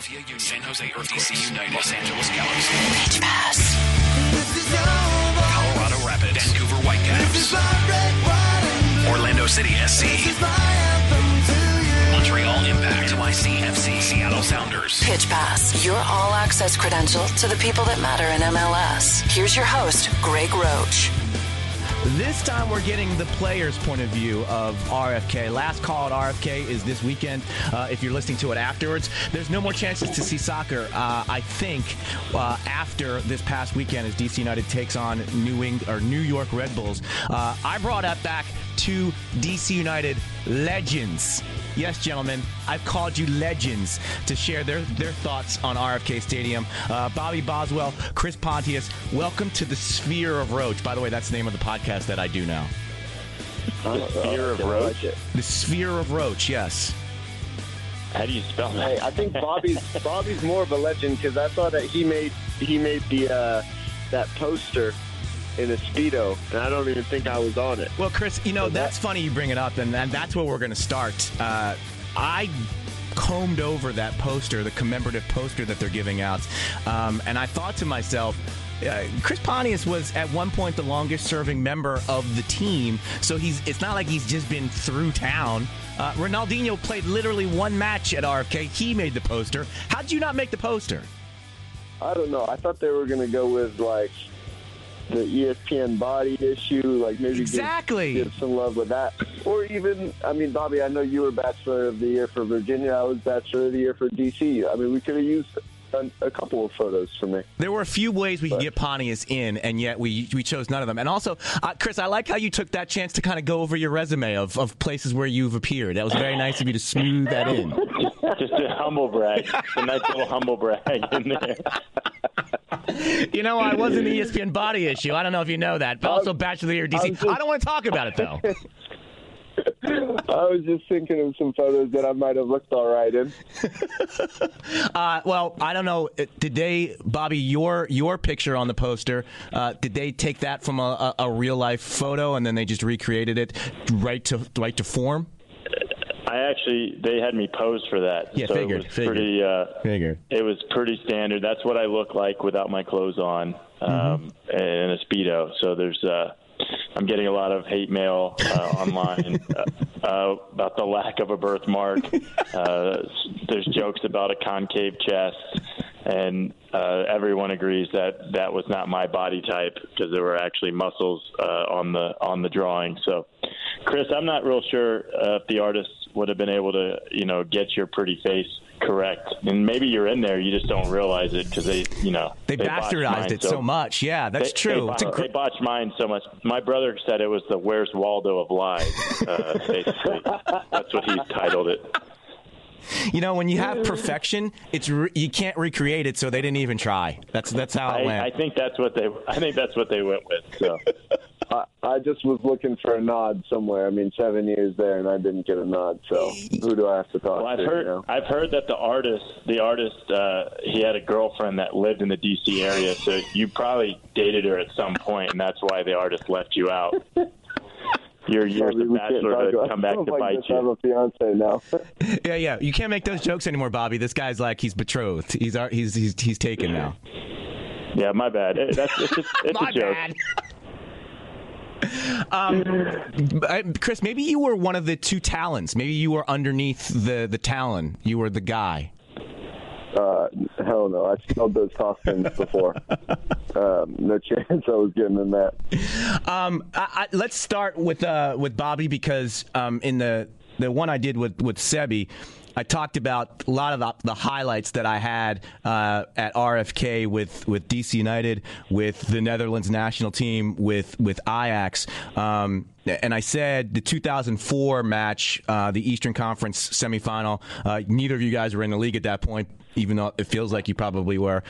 Philadelphia Union, San Jose Earth, DC United, Los Angeles Galaxy, Pitch Pass. Colorado Rapids, Vancouver Whitecaps, Orlando City SC, Montreal Impact, NYCFC, Seattle Sounders. Pitch Pass, your all access credential to the people that matter in MLS. Here's your host, Greg Roach. This time we're getting the player's point of view of RFK. Last call at RFK is this weekend. Uh, if you're listening to it afterwards, there's no more chances to see soccer. Uh, I think uh, after this past weekend, as DC United takes on New Eng- or New York Red Bulls, uh, I brought up back two DC United legends. Yes, gentlemen, I've called you legends to share their, their thoughts on RFK Stadium. Uh, Bobby Boswell, Chris Pontius, welcome to the Sphere of Roach. By the way, that's the name of the podcast that I do now. The Sphere of Roach. The Sphere of Roach, yes. How do you spell that? Hey. I think Bobby's Bobby's more of a legend because I saw that he made he made the uh, that poster in a speedo, and I don't even think I was on it. Well, Chris, you know, that's funny you bring it up, and, and that's where we're going to start. Uh, I combed over that poster, the commemorative poster that they're giving out, um, and I thought to myself, uh, Chris Pontius was at one point the longest serving member of the team, so he's it's not like he's just been through town. Uh, Ronaldinho played literally one match at RFK. He made the poster. How did you not make the poster? I don't know. I thought they were going to go with like the ESPN body issue, like maybe give- Exactly. give, some love with that, or even I mean, Bobby, I know you were Bachelor of the Year for Virginia. I was Bachelor of the Year for DC. I mean, we could have used a, a couple of photos for me. There were a few ways we could get Pontius in, and yet we we chose none of them. And also, uh, Chris, I like how you took that chance to kind of go over your resume of, of places where you've appeared. That was very nice of you to smooth that in. Just a humble brag. A nice little humble brag in there. You know, I was in the ESPN body issue. I don't know if you know that, but also Bachelor of the Year DC. I'm just- I don't want to talk about it though. I was just thinking of some photos that I might have looked all right in. Uh, well, I don't know. Uh, Did they, Bobby, your your picture on the poster? Uh, did they take that from a, a, a real life photo and then they just recreated it right to right to form? I actually, they had me pose for that. Yeah, so figured, it was figured. pretty. Uh, Figured. It was pretty standard. That's what I look like without my clothes on, um, Mm-hmm. and a speedo. So there's, uh, I'm getting a lot of hate mail uh, online uh, uh, about the lack of a birthmark. Uh, there's jokes about a concave chest, and uh, everyone agrees that that was not my body type because there were actually muscles uh, on the on the drawing. So, Chris, I'm not real sure uh, if the artist would have been able to, you know, get your pretty face correct. And maybe you're in there, you just don't realize it because they, you know, They, botched bastardized it so, much. Yeah, that's they, true. They, It's a they botched mine so much. My brother said it was the "Where's Waldo" of lies. Uh, basically, that's what he titled it. You know, when you have perfection, it's re- you can't recreate it, so they didn't even try. That's that's how it I, went. I think that's what they. I think that's what they went with. So I, I just was looking for a nod somewhere. I mean, seven years there, and I didn't get a nod. So who do I have to talk well, I've to? heard. you know? I've heard that the artist, the artist, uh, he had a girlfriend that lived in the D.C. area. So you probably dated her at some point, and that's why the artist left you out. Your years Probably of we can't talk bachelorhood about come back stuff to like bite this. I have a fiance now. yeah, yeah. You can't make those jokes anymore, Bobby. This guy's like he's betrothed. He's ar- he's he's he's taken now. Yeah, my bad. It- That's it's, just, it's My a joke. Um, Chris, maybe you were one of the two talons. Maybe you were underneath the the talon. You were the guy. Uh, hell no. I smelled those costumes before. um, no chance I was getting in that. Um, I, I, let's start with uh, with Bobby because um, in the the one I did with with Sebi, I talked about a lot of the, the highlights that I had uh, at RFK with with DC United, with the Netherlands national team, with with Ajax. Um, and I said the 2004 match, uh, the Eastern Conference semifinal. Uh, neither of you guys were in the league at that point, even though it feels like you probably were.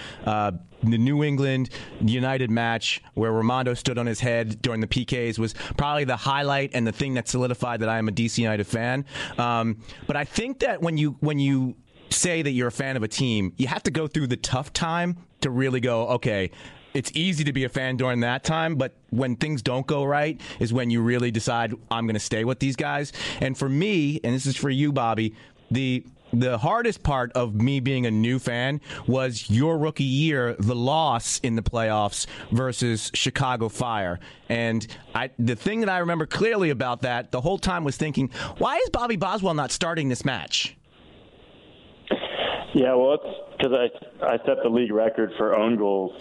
The New England United match where Rimando stood on his head during the PKs was probably the highlight and the thing that solidified that I am a DC United fan. Um, but I think that when you when you say that you're a fan of a team, you have to go through the tough time to really go, okay, it's easy to be a fan during that time, but when things don't go right is when you really decide I'm going to stay with these guys. And for me, and this is for you, Bobby, the the hardest part of me being a new fan was your rookie year, the loss in the playoffs versus Chicago Fire. And I, the thing that I remember clearly about that the whole time was thinking, why is Bobby Boswell not starting this match? Yeah, well, it's because I I set the league record for own goals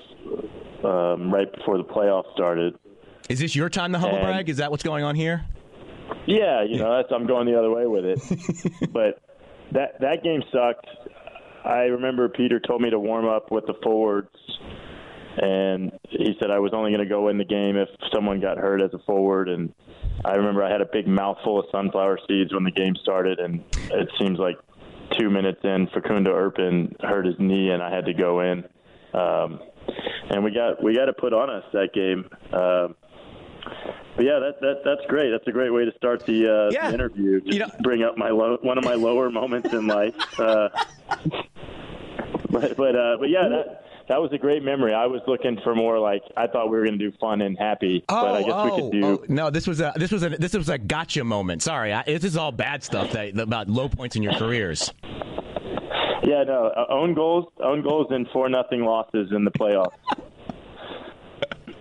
um, right before the playoffs started. Is this your time to humble And- brag? Is that what's going on here? Yeah, you know, that's I'm going the other way with it. but that that game sucked. I remember Peter told me to warm up with the forwards, and he said I was only going to go in the game if someone got hurt as a forward. And I remember I had a big mouthful of sunflower seeds when the game started, and it seems like two minutes in, Facundo Erpen hurt his knee, and I had to go in. Um, and we got we got to put on us that game. Um, but yeah, that, that that's great. That's a great way to start the, uh, Yeah. the interview. Just You know- bring up my low, one of my lower moments in life. Uh, but but uh, but yeah, that that was a great memory. I was looking for more like I thought we were going to do fun and happy, but I guess we could do. oh, no! This was a this was a this was a gotcha moment. Sorry, I, this is all bad stuff that, about low points in your careers. Yeah, no, uh, own goals, own goals, and four nothing losses in the playoffs.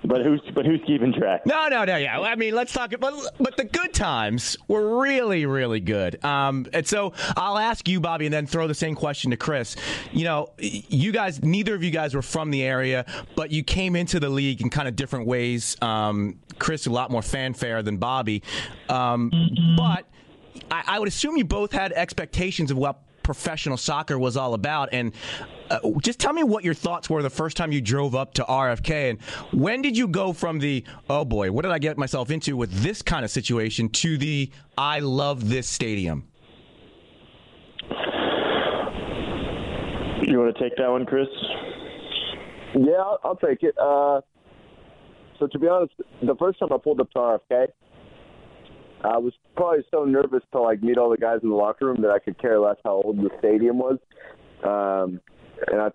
But who's but who's keeping track? No, no, no. Yeah, I mean, let's talk about. But the good times were really, really good. Um, and so I'll ask you, Bobby, and then throw the same question to Chris. You know, you guys, neither of you guys were from the area, but you came into the league in kind of different ways. Um, Chris, a lot more fanfare than Bobby, um, but I, I would assume you both had expectations of what professional soccer was all about. And uh, just tell me what your thoughts were the first time you drove up to RFK, and when did you go from the oh boy, what did I get myself into with this kind of situation to the I love this stadium? You want to take that one, Chris? Yeah, I'll, I'll take it. Uh, so to be honest, the first time I pulled up to RFK, I was probably so nervous to like meet all the guys in the locker room that I could care less how old the stadium was. Um, and I,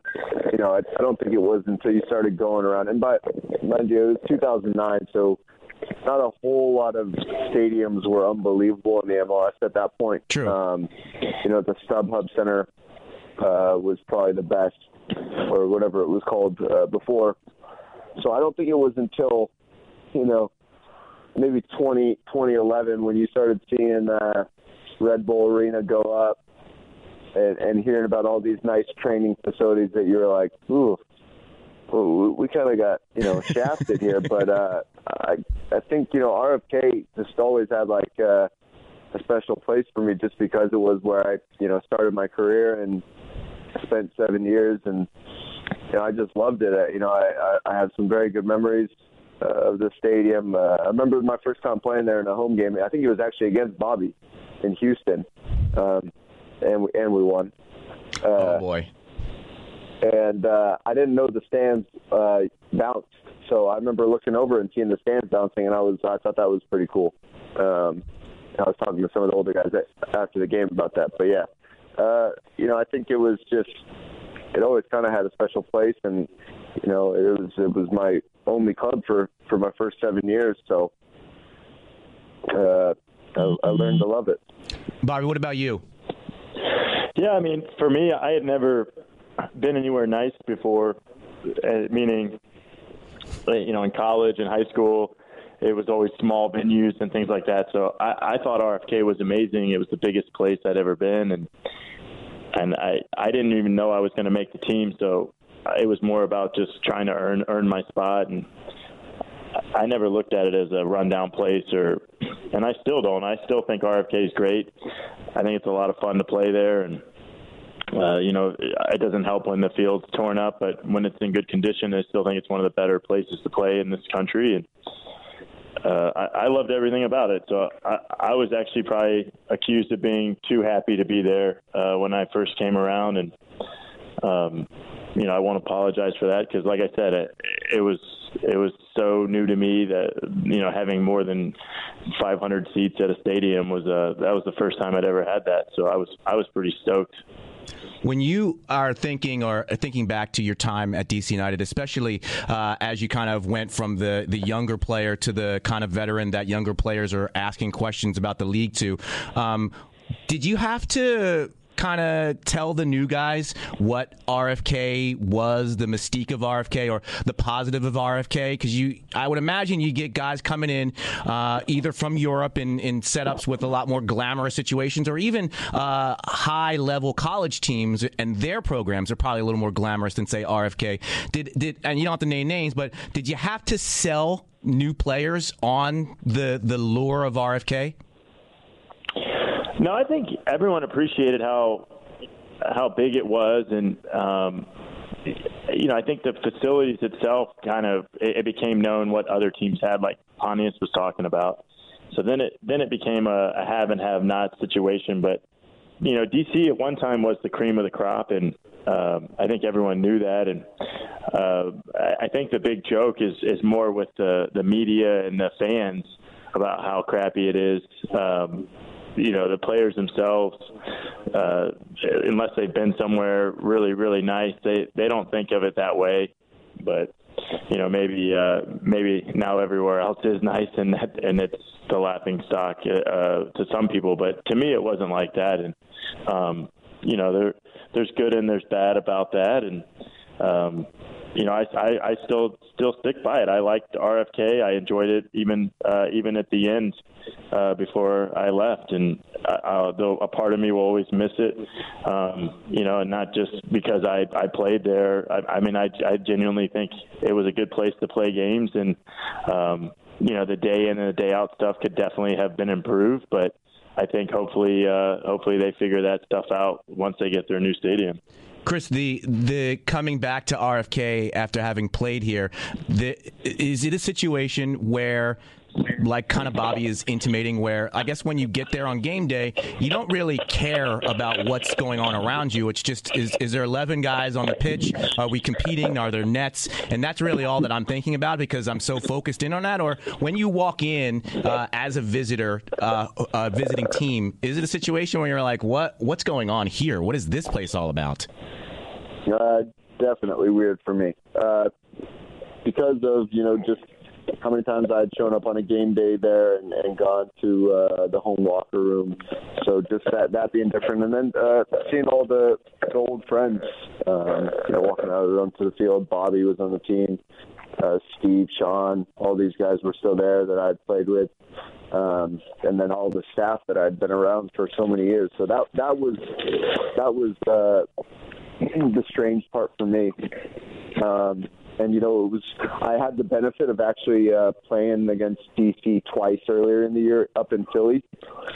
you know, I, I don't think it was until you started going around. And by mind you, it was 2009, so not a whole lot of stadiums were unbelievable in the MLS at that point. True. Um, you know, the StubHub Center uh, was probably the best, or whatever it was called uh, before. So I don't think it was until, you know, maybe 20, 2011 when you started seeing uh, Red Bull Arena go up and, and hearing about all these nice training facilities that you were like, ooh, ooh we kind of got, you know, shafted here. But uh, I, I think, you know, RFK just always had like uh, a special place for me just because it was where I, you know, started my career and spent seven years and you know, I just loved it. You know, I, I, I have some very good memories of the stadium. Uh, I remember my first time playing there in a home game. I think it was actually against Bobby in Houston, um, and we, and we won. Uh, oh boy, and uh, I didn't know the stands uh, bounced, so I remember looking over and seeing the stands bouncing, and I was I thought that was pretty cool. Um, I was talking to some of the older guys after the game about that, but yeah, uh, you know, I think it was just it always kind of had a special place, and you know, it was it was my only club for for my first seven years, so uh, I, I learned to love it. Bobby, what about you? Yeah, I mean, for me, I had never been anywhere nice before. Uh, meaning, uh, you know, in college and high school, it was always small venues and things like that. So I, I thought RFK was amazing. It was the biggest place I'd ever been, and and I I didn't even know I was going to make the team. So it was more about just trying to earn earn my spot and. I never looked at it as a rundown place, or, and I still don't. I still think RFK is great. I think it's a lot of fun to play there, and uh, you know, it doesn't help when the field's torn up, but when it's in good condition, I still think it's one of the better places to play in this country. And uh, I, I loved everything about it. So I, I was actually probably accused of being too happy to be there uh, when I first came around, and um, you know, I won't apologize for that because, like I said, it, it was it was so new to me that you know having more than 500 seats at a stadium was uh, that was the first time I'd ever had that. So I was I was pretty stoked. When you are thinking or thinking back to your time at DC United, especially uh, as you kind of went from the, the younger player to the kind of veteran that younger players are asking questions about the league to, um, did you have to kind of tell the new guys what RFK was, the mystique of RFK, or the positive of RFK? Because you, I would imagine you get guys coming in uh, either from Europe in, in setups with a lot more glamorous situations, or even uh, high level college teams and their programs are probably a little more glamorous than say RFK. Did did and you don't have to name names, but did you have to sell new players on the the lure of RFK? No, I think everyone appreciated how how big it was, and um, you know, I think the facilities itself kind of it, it became known what other teams had, like Pontius was talking about. So then it then it became a, a have and have not situation. But you know, DC at one time was the cream of the crop, and um, I think everyone knew that. And uh, I think the big joke is is more with the the media and the fans about how crappy it is. Um, you know the players themselves uh unless they've been somewhere really really nice they they don't think of it that way. But you know maybe uh maybe now everywhere else is nice and that and it's the laughing stock uh to some people. But to me it wasn't like that. And um you know there there's good and there's bad about that. And um you know, I, I, I still still stick by it. I liked RFK. I enjoyed it even uh, even at the end uh, before I left, and uh, though a part of me will always miss it. Um, you know, and not just because I I played there. I, I mean, I I genuinely think it was a good place to play games, and um, you know, the day in and the day out stuff could definitely have been improved, but. I think hopefully, uh, hopefully they figure that stuff out once they get their new stadium. Chris, the the coming back to RFK after having played here, the, is it a situation where like kind of Bobby is intimating, where I guess when you get there on game day, you don't really care about what's going on around you. It's just is is there 11 guys on the pitch? Are we competing? Are there nets? And that's really all that I'm thinking about because I'm so focused in on that. Or when you walk in uh, as a visitor, uh, a visiting team, is it a situation where you're like, what what's going on here? What is this place all about? Uh, definitely weird for me uh, because of you know just how many times I'd shown up on a game day there and, and gone to uh, the home locker room. So just that that being different, and then uh, seeing all the, the old friends, um, you know, walking out onto the field. Bobby was on the team. Uh, Steve, Sean, all these guys were still there that I'd played with, um, and then all the staff that I'd been around for so many years. So that that was that was uh, the strange part for me. Um, and you know it was I had the benefit of actually uh, playing against DC twice earlier in the year up in Philly,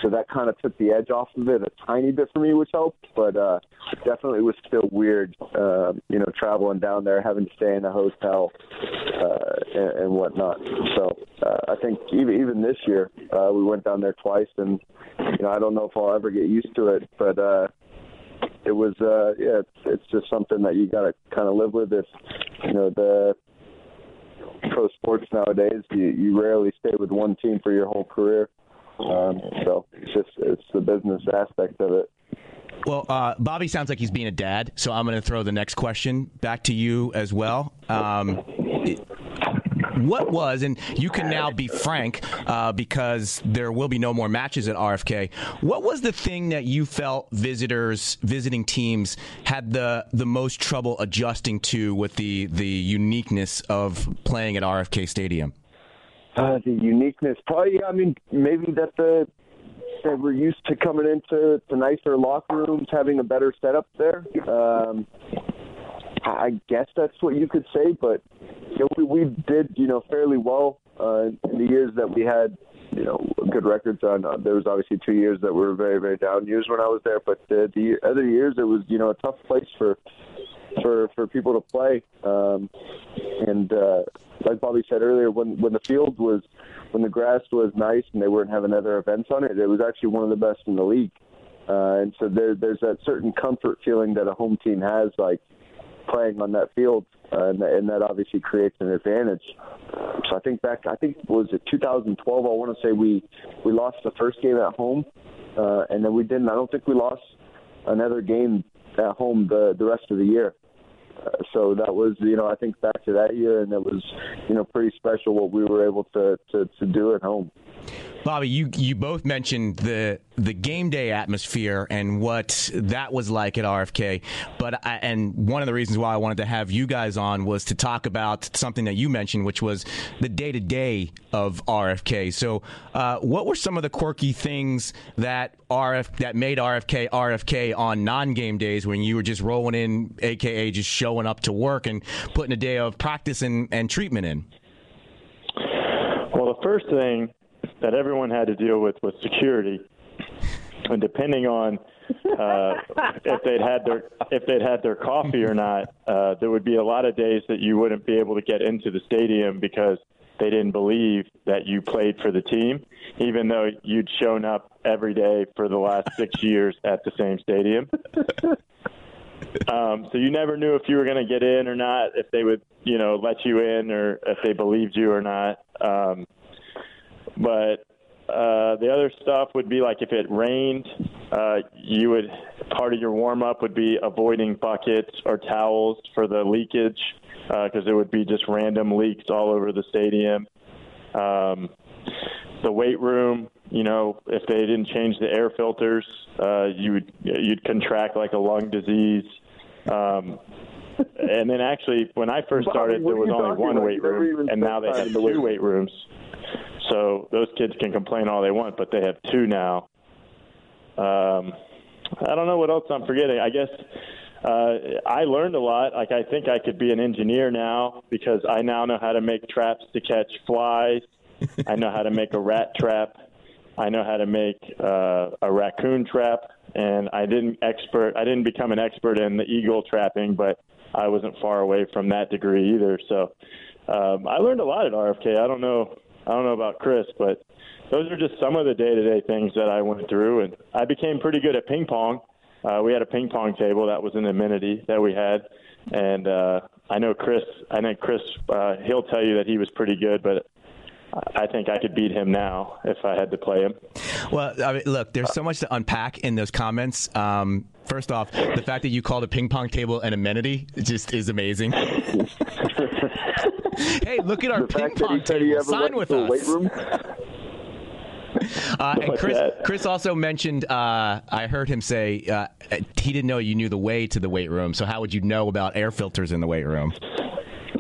so that kind of took the edge off of it a tiny bit for me, which helped. But uh, definitely was still weird, uh, you know, traveling down there, having to stay in a hotel uh, and, and whatnot. So uh, I think even even this year uh, we went down there twice, and you know I don't know if I'll ever get used to it, but. uh it was uh yeah it's it's just something that you got to kind of live with if you know the pro sports nowadays you you rarely stay with one team for your whole career um so it's just it's the business aspect of it well, uh, Bobby sounds like he's being a dad, so I'm going to throw the next question back to you as well. Um, what was, and you can now be frank uh, because there will be no more matches at RFK. What was the thing that you felt visitors, visiting teams, had the the most trouble adjusting to with the the uniqueness of playing at RFK Stadium? Uh, the uniqueness, probably. I mean, maybe that the that we're used to coming into the nicer locker rooms, having a better setup there. Um, I guess that's what you could say, but you know, we, we did, you know, fairly well uh, in the years that we had, you know, good records on. Uh, there was obviously two years that were very, very down years when I was there, but uh, the other years it was, you know, a tough place for for for people to play. Um, and uh, like Bobby said earlier, when when the field was when the grass was nice and they weren't having other events on it, it was actually one of the best in the league. Uh, and so there, there's that certain comfort feeling that a home team has, like playing on that field, uh, and, and that obviously creates an advantage. So I think back, I think was it 2012? I want to say we we lost the first game at home, uh, and then we didn't. I don't think we lost another game at home the the rest of the year. Uh, so that was, you know, I think back to that year, and it was, you know, pretty special what we were able to to, to do at home. Bobby, you you both mentioned the the game day atmosphere and what that was like at RFK. But I, and one of the reasons why I wanted to have you guys on was to talk about something that you mentioned, which was the day to day of RFK. So, uh, what were some of the quirky things that RF that made RFK RFK on non game days when you were just rolling in, aka just showing up to work and putting a day of practice and, and treatment in? Well, the first thing that everyone had to deal with was security, and depending on uh, if they'd had their if they'd had their coffee or not, uh, there would be a lot of days that you wouldn't be able to get into the stadium because they didn't believe that you played for the team, even though you'd shown up every day for the last six years at the same stadium. Um, so you never knew if you were going to get in or not, if they would, you know, let you in or if they believed you or not. Um, but uh, the other stuff would be like if it rained, uh, you would part of your warm up would be avoiding buckets or towels for the leakage because uh, there would be just random leaks all over the stadium. Um, the weight room, you know, if they didn't change the air filters, uh, you would you'd contract like a lung disease. Um, and then actually, when I first started, there was only one weight room, and now they have two weight rooms. So those kids can complain all they want, but they have two now. Um, I don't know what else I'm forgetting. I guess uh, I learned a lot. Like I think I could be an engineer now because I now know how to make traps to catch flies. I know how to make a rat trap. I know how to make uh, a raccoon trap. And I didn't expert. I didn't become an expert in the eagle trapping, but I wasn't far away from that degree either. So um, I learned a lot at RFK. I don't know I don't know about Chris, but those are just some of the day-to-day things that I went through, and I became pretty good at ping pong. Uh, we had a ping pong table that was an amenity that we had, and uh, I know Chris. I think Chris. Uh, he'll tell you that he was pretty good, but I think I could beat him now if I had to play him. Well, I mean, look, there's so much to unpack in those comments. Um, first off, the fact that you called a ping pong table an amenity just is amazing. hey, look at our the ping pong he said he table. Sign with us. weight room. Uh, and Chris. Chris also mentioned. Uh, I heard him say uh, he didn't know you knew the way to the weight room. So how would you know about air filters in the weight room?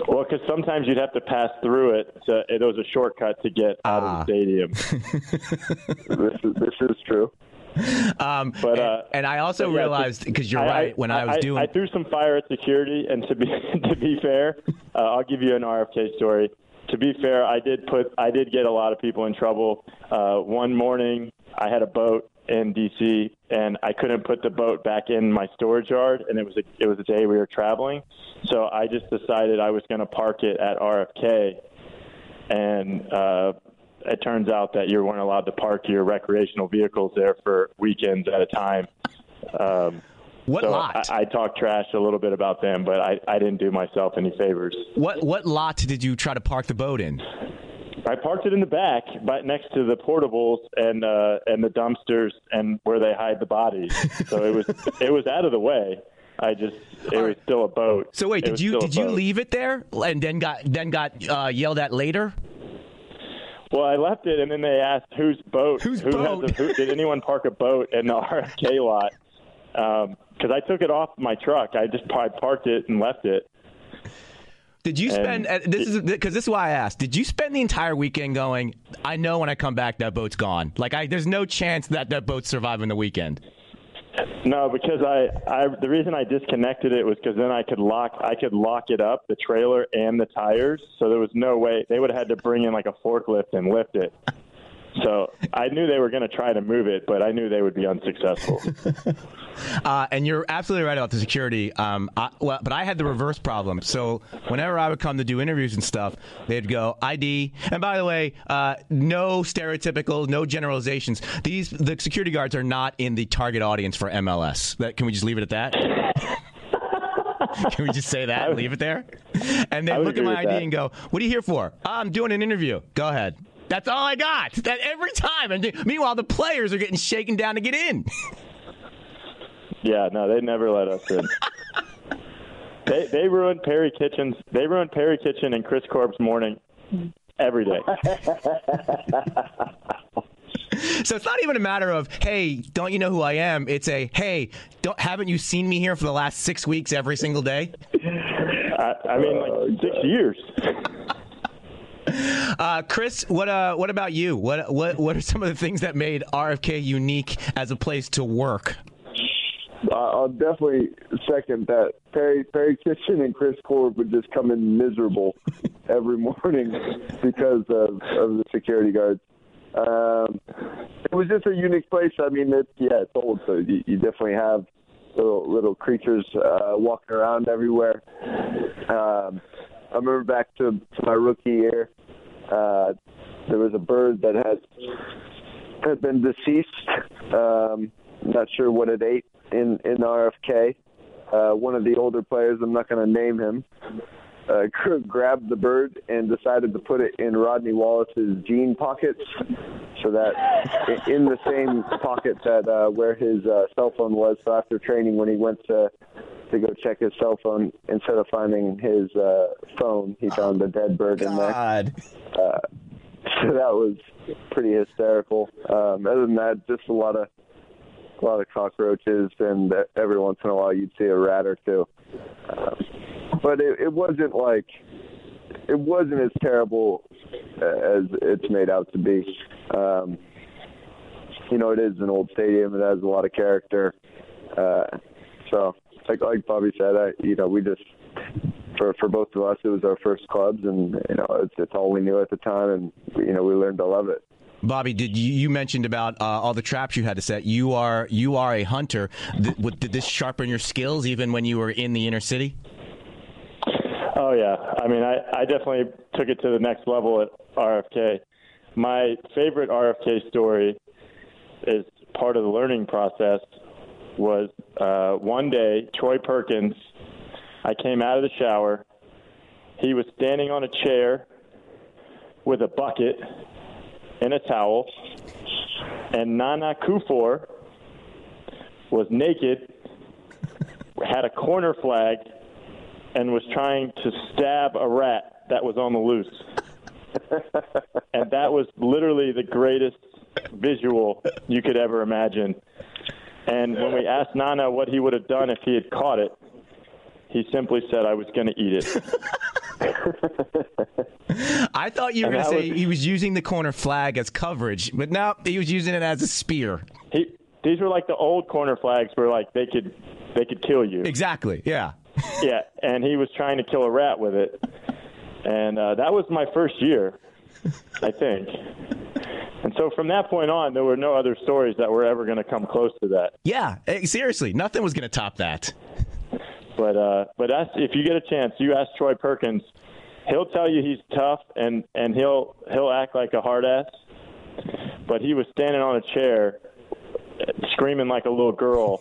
Well, because sometimes you'd have to pass through it. So it was a shortcut to get out Ah. of the stadium. this is this is true. Um, But, and, uh, and I also yeah, realized because you're right. When I, was doing, I threw some fire at security, and to be to be fair, uh, I'll give you an RFK story. To be fair, I did put I did get a lot of people in trouble. Uh, one morning, I had a boat in DC, and I couldn't put the boat back in my storage yard, and it was a, it was a day we were traveling, so I just decided I was going to park it at RFK, and uh, it turns out that you weren't allowed to park your recreational vehicles there for weekends at a time. Um, what so lot? I, I talked trash a little bit about them, but I, I didn't do myself any favors. what what lot did you try to park the boat in? I parked it in the back, but next to the portables and uh, and the dumpsters and where they hide the bodies. So it was it was out of the way. I just it was still a boat. So wait, It did you did you boat. leave it there and then got then got uh, yelled at later? Well, I left it, and then they asked whose boat. Whose who boat? Has a, who, did anyone park a boat in the RFK lot? Because I took it off my truck. I just I parked it and left it. Did you spend? And uh, this is because this is why I asked. Did you spend the entire weekend going? I know when I come back that boat's gone. Like I, there's no chance that that boat's surviving the weekend. No, because I, I the reason I disconnected it was because then I could lock I could lock it up the trailer and the tires, so there was no way they would have had to bring in like a forklift and lift it. So I knew they were going to try to move it, but I knew they would be unsuccessful. Uh, and you're absolutely right about the security. Um, I, well, but I had the reverse problem. So whenever I would come to do interviews and stuff, they'd go ID. And by the way, uh, no stereotypical, no generalizations. These the security guards are not in the target audience for MLS. That, can we just leave it at that? Can we just say that and leave it there? And they look at my ID that. and go, "What are you here for?" I'm doing an interview. Go ahead. That's all I got. That every time. And meanwhile, the players are getting shaken down to get in. yeah, no, they never let us in. they they ruined Perry Kitchens. They ruined Perry Kitchen and Chris Korb's morning every day. So it's not even a matter of, hey, don't you know who I am? It's a, hey, don't haven't you seen me here for the last six weeks every single day? I, I mean, like six years. Uh, Chris, what uh, what about you? What what what are some of the things that made RFK unique as a place to work? I'll definitely second that. Perry Perry Kitchen and Chris Korb would just come in miserable every morning because of, of the security guards. Um, it was just a unique place. I mean, it's yeah, it's old, so you, you definitely have little little creatures uh, walking around everywhere. Um, I remember back to, to my rookie year, uh, there was a bird that had had been deceased. Um, not sure what it ate in in RFK. Uh, one of the older players, I'm not going to name him, uh, grabbed the bird and decided to put it in Rodney Wallace's jean pockets, so that in the same pocket that uh, where his uh, cell phone was. So after training, when he went to to go check his cell phone, instead of finding his uh, phone, he found a dead bird in there. God. Uh, so that was pretty hysterical. Um, other than that, just a lot of a lot of cockroaches, and every once in a while you'd see a rat or two. Um, but it, it wasn't like it wasn't as terrible as it's made out to be. Um, you know, it is an old stadium. It has a lot of character. Uh, so, like like Bobby said, I, you know, we just for for both of us, it was our first clubs, and you know, it's it's all we knew at the time, and you know, we learned to love it. Bobby, did you, you mentioned about uh, all the traps you had to set? You are you are a hunter. Th- did this sharpen your skills even when you were in the inner city? Oh yeah, I mean, I, I definitely took it to the next level at RFK. My favorite RFK story is part of the learning process. Was uh, one day Troy Perkins. I came out of the shower. He was standing on a chair with a bucket and a towel, and Nana Kuffour was naked, had a corner flag, and was trying to stab a rat that was on the loose. and that was literally the greatest visual you could ever imagine. And when we asked Nana what he would have done if he had caught it, he simply said, I was going to eat it. I thought you were going to say was- he was using the corner flag as coverage, but no, he was using it as a spear. He, these were like the old corner flags where like they could they could kill you. Exactly. Yeah. Yeah, and he was trying to kill a rat with it, and uh, that was my first year, I think. And so from that point on, there were no other stories that were ever going to come close to that. Yeah. eh, Seriously, nothing was going to top that. But uh, but that's, if you get a chance, you ask Troy Perkins. He'll tell you he's tough and and he'll he'll act like a hard ass. But he was standing on a chair, screaming like a little girl,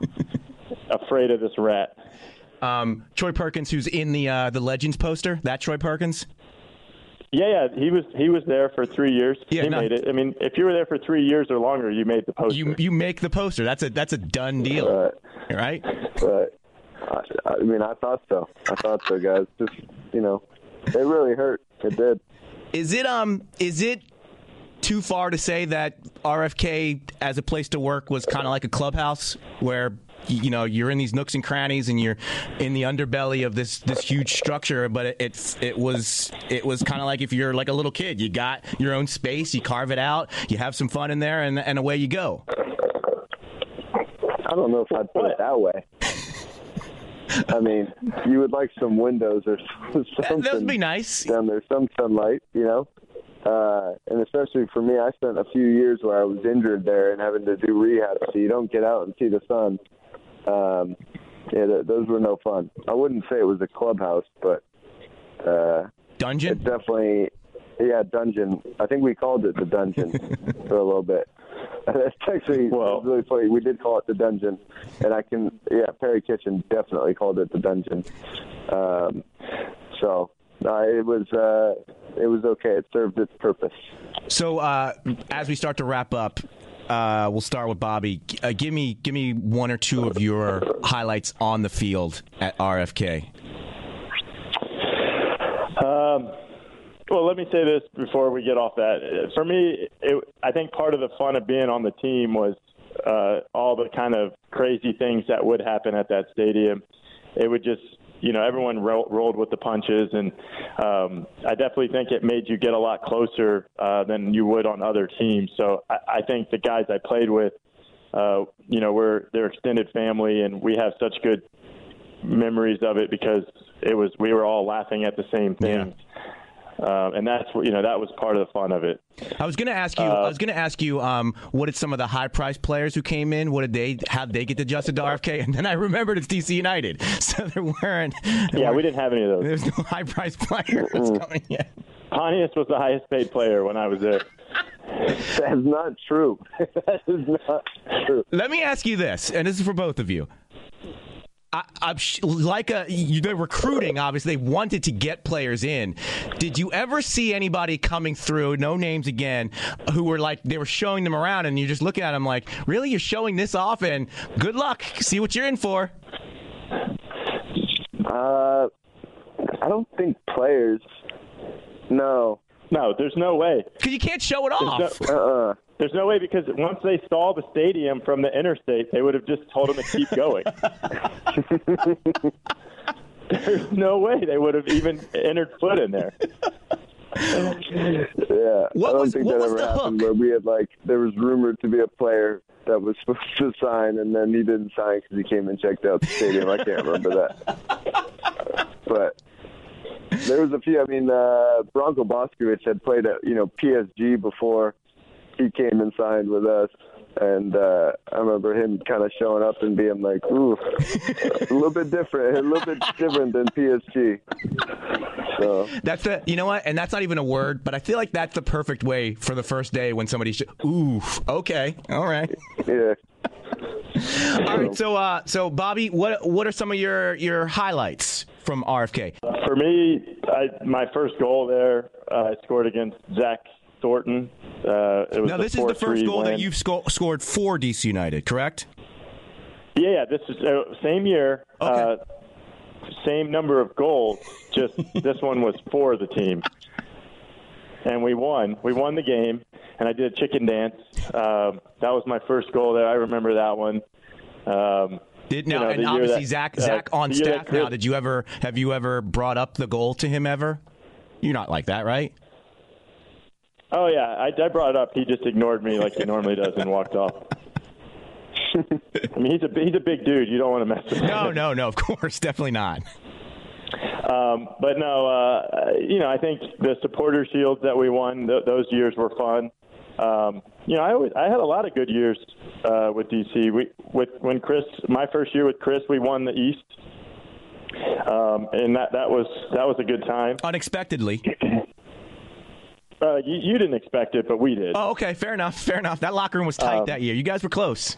afraid of this rat. Um, Troy Perkins, who's in the uh, the Legends poster, that Troy Perkins. Yeah, yeah, he was he was there for three years. Yeah, he no. made it. I mean, if you were there for three years or longer, you made the poster. You you make the poster. That's a that's a done deal, right? But I, I mean, I thought so. I thought so, guys. Just you know, it really hurt. It did. Is it um is it too far to say that RFK as a place to work was kind of like a clubhouse where you know you're in these nooks and crannies and you're in the underbelly of this this huge structure but it it's, it was it was kind of like if you're like a little kid you got your own space you carve it out you have some fun in there and and away you go I don't know if I'd put it that way. I mean, you would like some windows or something. that would be nice down there, some sunlight, you know. Uh, and especially for me, I spent a few years where I was injured there and having to do rehab, so you don't get out and see the sun. Um, yeah, th- those were no fun. I wouldn't say it was a clubhouse, but uh, dungeon it definitely, yeah, dungeon. I think we called it the dungeon for a little bit. That's actually Well- really funny. We did call it the dungeon, and I can, yeah, Perry Kitchen definitely called it the dungeon. Um, so uh, it was, uh, it was okay. It served its purpose. So uh, as we start to wrap up, uh, we'll start with Bobby. Uh, give me give me one or two of your highlights on the field at RFK. Um, well, let me say this before we get off that. For me, it, I think part of the fun of being on the team was uh, all the kind of crazy things that would happen at that stadium. It would just, you know, everyone ro- rolled with the punches, and um, I definitely think it made you get a lot closer uh, than you would on other teams. So I, I think the guys I played with, uh, you know, we're their extended family, and we have such good memories of it because it was we were all laughing at the same things. Um, and that's what you know that was part of the fun of it. I was going to ask you. Uh, I was going to ask you. Um, what did some of the high price players who came in? What did they? How did they get adjusted to RFK? And then I remembered it's DC United, so there weren't. There yeah, weren't, we didn't have any of those. There's no high price players coming yet. Pontius was the highest paid player when I was there. That's not true. that is not true. Let me ask you this, and this is for both of you. I, I'm sh- like a you, they're recruiting. Obviously, they wanted to get players in. Did you ever see anybody coming through? No names again. Who were like they were showing them around, and you're just look at them like, really, you're showing this off, and good luck. See what you're in for. Uh, I don't think players. No. No, there's no way. Because you can't show it off. No, Uh-uh. There's no way because once they saw the stadium from the interstate, they would have just told them to keep going. there's no way they would have even entered foot in there. Yeah. What I don't was- think what that ever happened hook? where we had like there was rumored to be a player that was supposed to sign and then he didn't sign because he came and checked out the stadium. I can't remember that. But there was a few. I mean, uh, Branko Boskovic had played at you know PSG before he came and signed with us. And uh, I remember him kind of showing up and being like, "Ooh, a little bit different, a little bit different than PSG." So That's the you know what, and that's not even a word, but I feel like that's the perfect way for the first day when somebody. Sh- Ooh, okay, all right. yeah, All right, so uh, so Bobby, what what are some of your your highlights from RFK? For me, I, my first goal there, uh, I scored against Zach Thornton. Uh, it was Now this is the first 4-3 goal that you've sco- scored for DC United, correct? Yeah, yeah. This is uh, same year, Okay. uh, same number of goals. Just this one was for the team, and we won. We won the game, and I did a chicken dance. Um, that was my first goal there. I remember that one. Um, Did you now know, and obviously that- Zach uh, Zach on staff now. Did you ever have you ever brought up the goal to him ever? You're not like that, right? Oh yeah, I, I brought it up. He just ignored me like he normally does and walked off. I mean, he's a he's a big dude. You don't want to mess with him. No, no, no. Of course, definitely not. Um, but no, uh, you know, I think the supporter shields that we won, th- those years were fun. Um, you know, I always, I had a lot of good years uh, with DC. We with when Chris, my first year with Chris, we won the East, um, and that that was that was a good time. Unexpectedly. Uh, you, you didn't expect it, but we did. Oh, okay, fair enough. Fair enough. That locker room was tight Um, that year. You guys were close.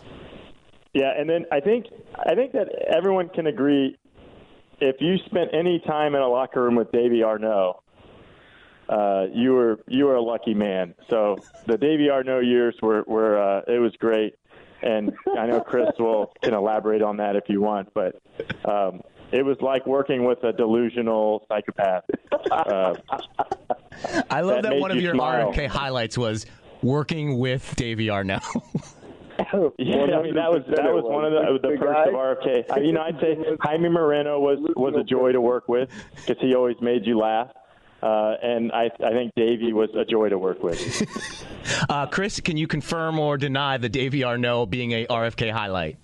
Yeah, and then I think I think that everyone can agree if you spent any time in a locker room with Davy Arnaud, uh, you were you were a lucky man. So the Davy Arnaud years were were uh, it was great, and I know Chris will can elaborate on that if you want, but. Um, it was like working with a delusional psychopath. Uh, I love that that, one of you your smile. RFK highlights was working with Davy Arnaud. Yeah, I mean that was that was one of the the The perks of RFK. I, you know, I'd say Jaime Moreno was was a joy to work with because he always made you laugh, uh, and I I think Davy was a joy to work with. Uh, Chris, can you confirm or deny the Davy Arnaud being a RFK highlight?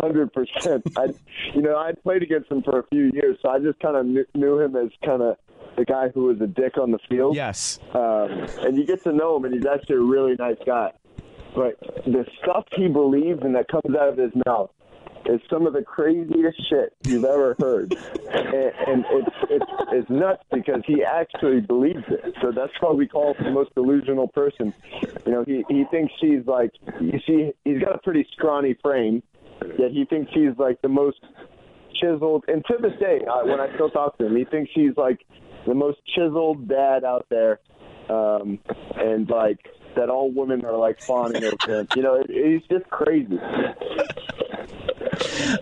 Hundred percent. I, you know, I played against him for a few years, so I just kind of knew, knew him as kind of the guy who was a dick on the field. Yes. Um, and you get to know him, and he's actually a really nice guy. But the stuff he believes and that comes out of his mouth is some of the craziest shit you've ever heard, and, and it's, it's it's nuts because he actually believes it. So that's why we call him the most delusional person. You know, he he thinks she's like you see, he's got a pretty scrawny frame, yet he thinks he's like the most chiseled. And to this day, uh, when I still talk to him, he thinks he's like the most chiseled dad out there, um, and like that all women are like fawning over him. You know, it, he's just crazy.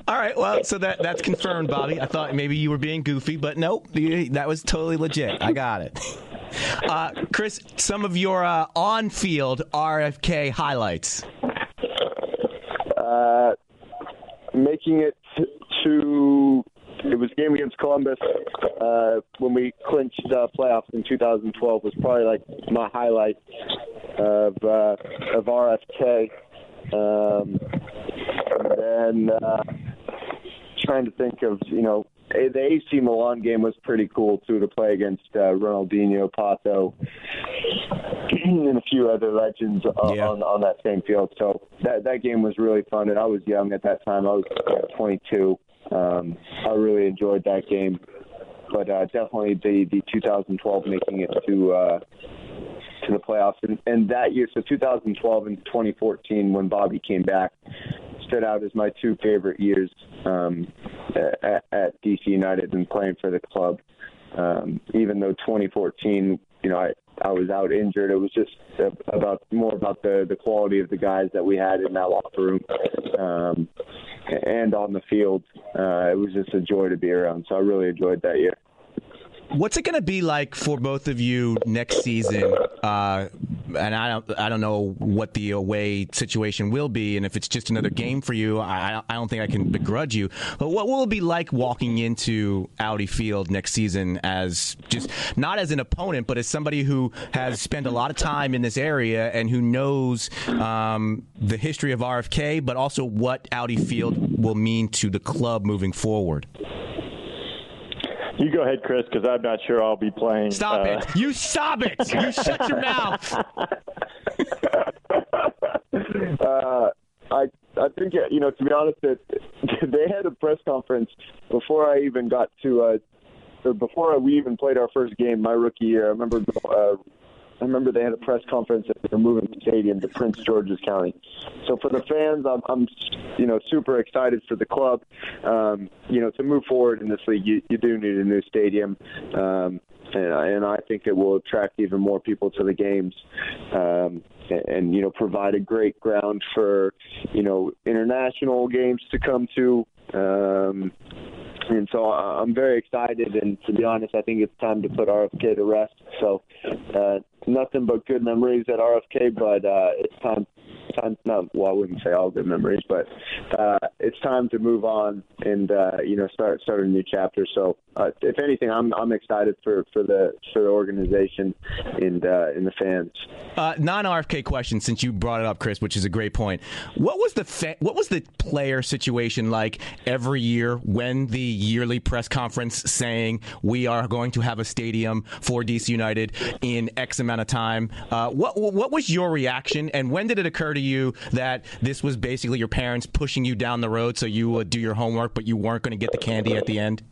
All right, well, so that that's confirmed, Bobby. I thought maybe you were being goofy, but nope, that was totally legit. I got it. Uh, Chris, some of your uh, on-field RFK highlights. Uh, making it to it was game against Columbus uh, when we clinched uh, playoffs in 2012 was probably like my highlight of uh, of RFK. Um, and then uh, trying to think of you know the AC Milan game was pretty cool too to play against uh, Ronaldinho, Pato, and a few other legends uh, Yeah. on on that same field. So that that game was really fun, and I was young at that time. I was uh, 22. Um, I really enjoyed that game, but uh, definitely the the 2012 making it to. Uh, to the playoffs, and, and that year, so 2012 and 2014, when Bobby came back, stood out as my two favorite years um, at, at DC United and playing for the club. Um, even though 2014, you know, I, I was out injured, it was just about more about the the quality of the guys that we had in that locker room um, and on the field. Uh, it was just a joy to be around. So I really enjoyed that year. What's it going to be like for both of you next season? Uh, and I don't, I don't know what the away situation will be, and if it's just another game for you, I, I don't think I can begrudge you. But what will it be like walking into Audi Field next season as just not as an opponent, but as somebody who has spent a lot of time in this area and who knows um, the history of RFK, but also what Audi Field will mean to the club moving forward? You go ahead, Chris, because I'm not sure I'll be playing. Stop uh, it! You stop it! You shut your mouth. Uh, I I think you know to be honest, that they had a press conference before I even got to uh, or before we even played our first game my rookie year. I remember uh, I remember they had a press conference that they're moving the stadium to Prince George's County. So for the fans, I'm, I'm you know super excited for the club. Um, you know to move forward in this league, you, you do need a new stadium. Um, and, and I think it will attract even more people to the games, um, and, and you know provide a great ground for you know international games to come to. Um, and so I- I'm very excited. And to be honest, I think it's time to put RFK to rest. So uh, nothing but good memories at RFK, but uh, it's time. Time, not well, I wouldn't say all good memories, but uh, it's time to move on and uh, you know start start a new chapter. So, uh, if anything, I'm I'm excited for, for the for the organization and uh, and the fans. Uh, non-RFK question, since you brought it up, Chris, which is a great point. What was the fa- what was the player situation like every year when the yearly press conference saying we are going to have a stadium for DC United in X amount of time? Uh, what what was your reaction, and when did it occur to you that this was basically your parents pushing you down the road so you would do your homework, but you weren't going to get the candy at the end?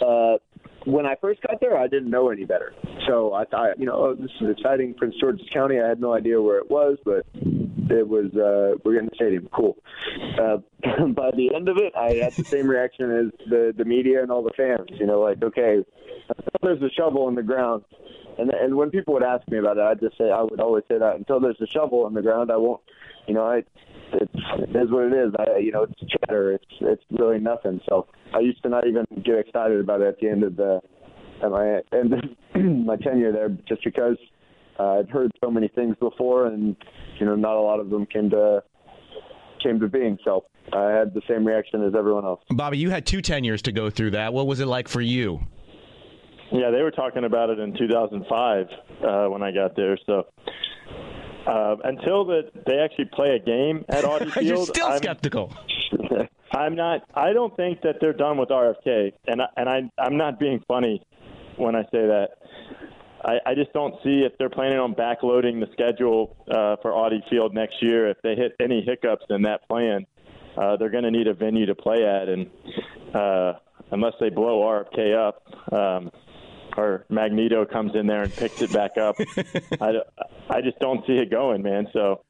uh, when I first got there, I didn't know any better. So I thought, you know, oh, this is exciting, Prince George's County. I had no idea where it was, but it was uh, we're in the stadium. Cool. Uh, by the end of it, I had the same reaction as the the media and all the fans. You know, like, okay, there's a shovel in the ground. And and when people would ask me about it, I'd just say I would always say that until there's a shovel in the ground, I won't. You know, I it's it is what it is. I you know it's chatter. It's it's really nothing. So I used to not even get excited about it at the end of the at my end of my tenure there, just because uh, I'd heard so many things before, and you know not a lot of them came to came to being. So I had the same reaction as everyone else. Bobby, you had two tenures to go through that. What was it like for you? Yeah, they were talking about it in 2005 uh, when I got there. So uh, until that they actually play a game at Audi Field, You're still I'm, skeptical. I'm not. I don't think that they're done with RFK, and I, and I I'm not being funny when I say that. I, I just don't see if they're planning on backloading the schedule uh, for Audi Field next year. If they hit any hiccups in that plan, uh, they're going to need a venue to play at, and uh, unless they blow RFK up. Um, or Magneto comes in there and picks it back up. I, I just don't see it going, man. So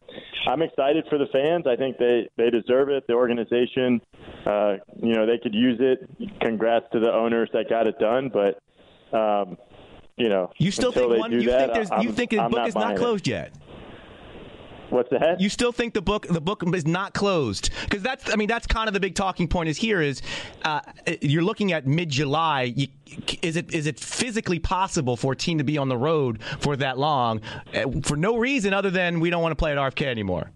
I'm excited for the fans. I think they, they deserve it. The organization, uh, you know, they could use it. Congrats to the owners that got it done. But, um, you know, You still think one? You that, think there's? You I'm- think the book not is not buying it. closed yet? What's that? You still think the book the book is not closed because that's I mean that's kind of the big talking point is here is uh, you're looking at mid July. Is it is it physically possible for a team to be on the road for that long uh, for no reason other than we don't want to play at RFK anymore?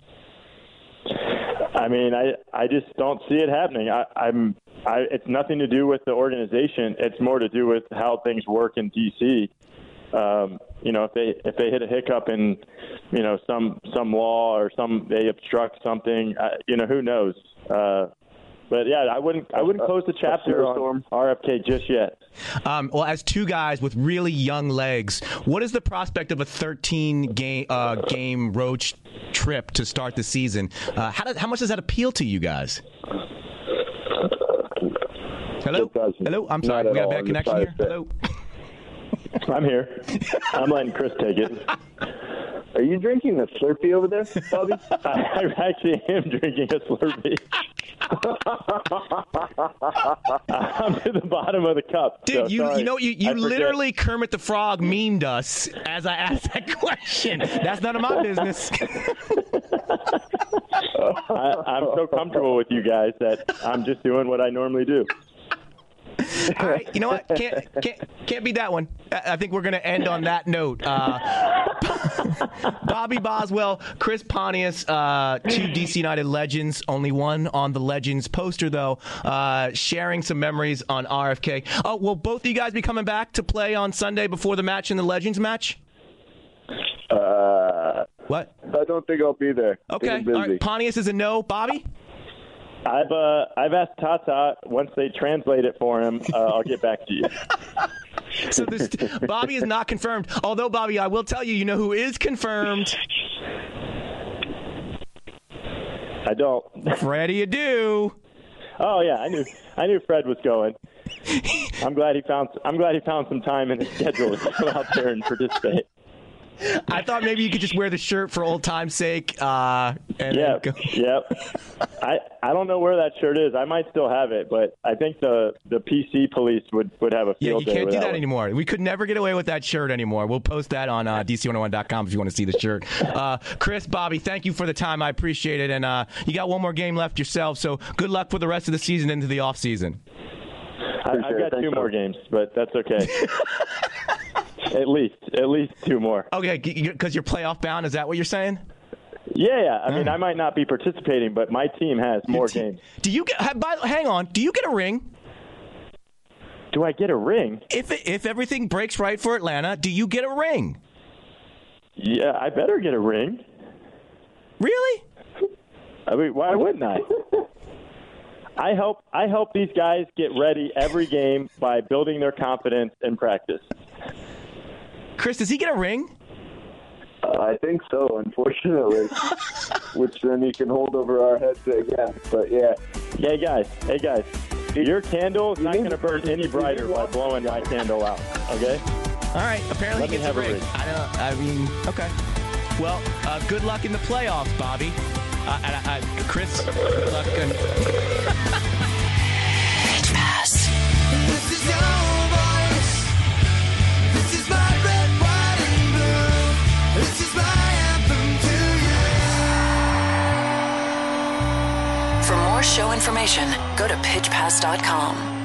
I mean, I I just don't see it happening. I, I'm I, it's nothing to do with the organization. It's more to do with how things work in DC. Um, you know, if they if they hit a hiccup in, you know, some some law or some they obstruct something, uh, you know, who knows? Uh, but yeah, I wouldn't I wouldn't close the chapter on RFK just yet. Um, well, as two guys with really young legs, what is the prospect of a 13 game uh, game road trip to start the season? Uh, how, does, how much does that appeal to you guys? Hello, hello. I'm sorry, we got a bad connection here. Hello. I'm here. I'm letting Chris take it. Are you drinking a Slurpee over there, Bobby? I, I actually am drinking a Slurpee. I'm to the bottom of the cup. Dude, so you sorry. you know you, you literally Kermit the Frog memed us as I asked that question. That's none of my business. I, I'm so comfortable with you guys that I'm just doing what I normally do. All right, you know what? Can't can't can't beat that one. I think we're going to end on that note. Uh, Bobby Boswell, Chris Pontius, uh, two DC United legends. Only one on the Legends poster, though. Uh, sharing some memories on RFK. Oh, will both of you guys be coming back to play on Sunday before the match in the Legends match? Uh, what? I don't think I'll be there. Okay. All right. Pontius is a no. Bobby. I've uh, I've asked Tata once they translate it for him. Uh, I'll get back to you. so this Bobby is not confirmed. Although Bobby, I will tell you, you know who is confirmed. I don't. Freddie you do. Oh yeah, I knew I knew Fred was going. I'm glad he found I'm glad he found some time in his schedule to go out there and participate. I thought maybe you could just wear the shirt for old time's sake. Uh, and yep, yep. I I don't know where that shirt is. I might still have it, but I think the the PC police would would have a field Yeah, you can't do that, that anymore. We could never get away with that shirt anymore. We'll post that on uh, DC101.com if you want to see the shirt. Uh, Chris, Bobby, thank you for the time. I appreciate it. And uh, you got one more game left yourself, so good luck for the rest of the season into the off season. I, I've got two more games, but that's okay. at least, at least two more. Okay, because you're playoff bound. Is that what you're saying? Yeah, yeah. I mean, I might not be participating, but my team has more te- games. Do you get? By, hang on. Do you get a ring? Do I get a ring? If if everything breaks right for Atlanta, do you get a ring? Yeah, I better get a ring. Really? I mean, why wouldn't I? I help I help these guys get ready every game by building their confidence in practice. Chris, does he get a ring? Uh, I think so, unfortunately. Which then he can hold over our heads again. But yeah. Hey guys, hey guys, your candle is not going to burn any brighter by blowing my candle out. Okay. All right. Apparently Let he me gets have a a ring. ring. I don't. I mean, okay. Well, uh, good luck in the playoffs, Bobby. Uh, and I, I, Chris, good luck. And For more show information, go to pitchpass.com.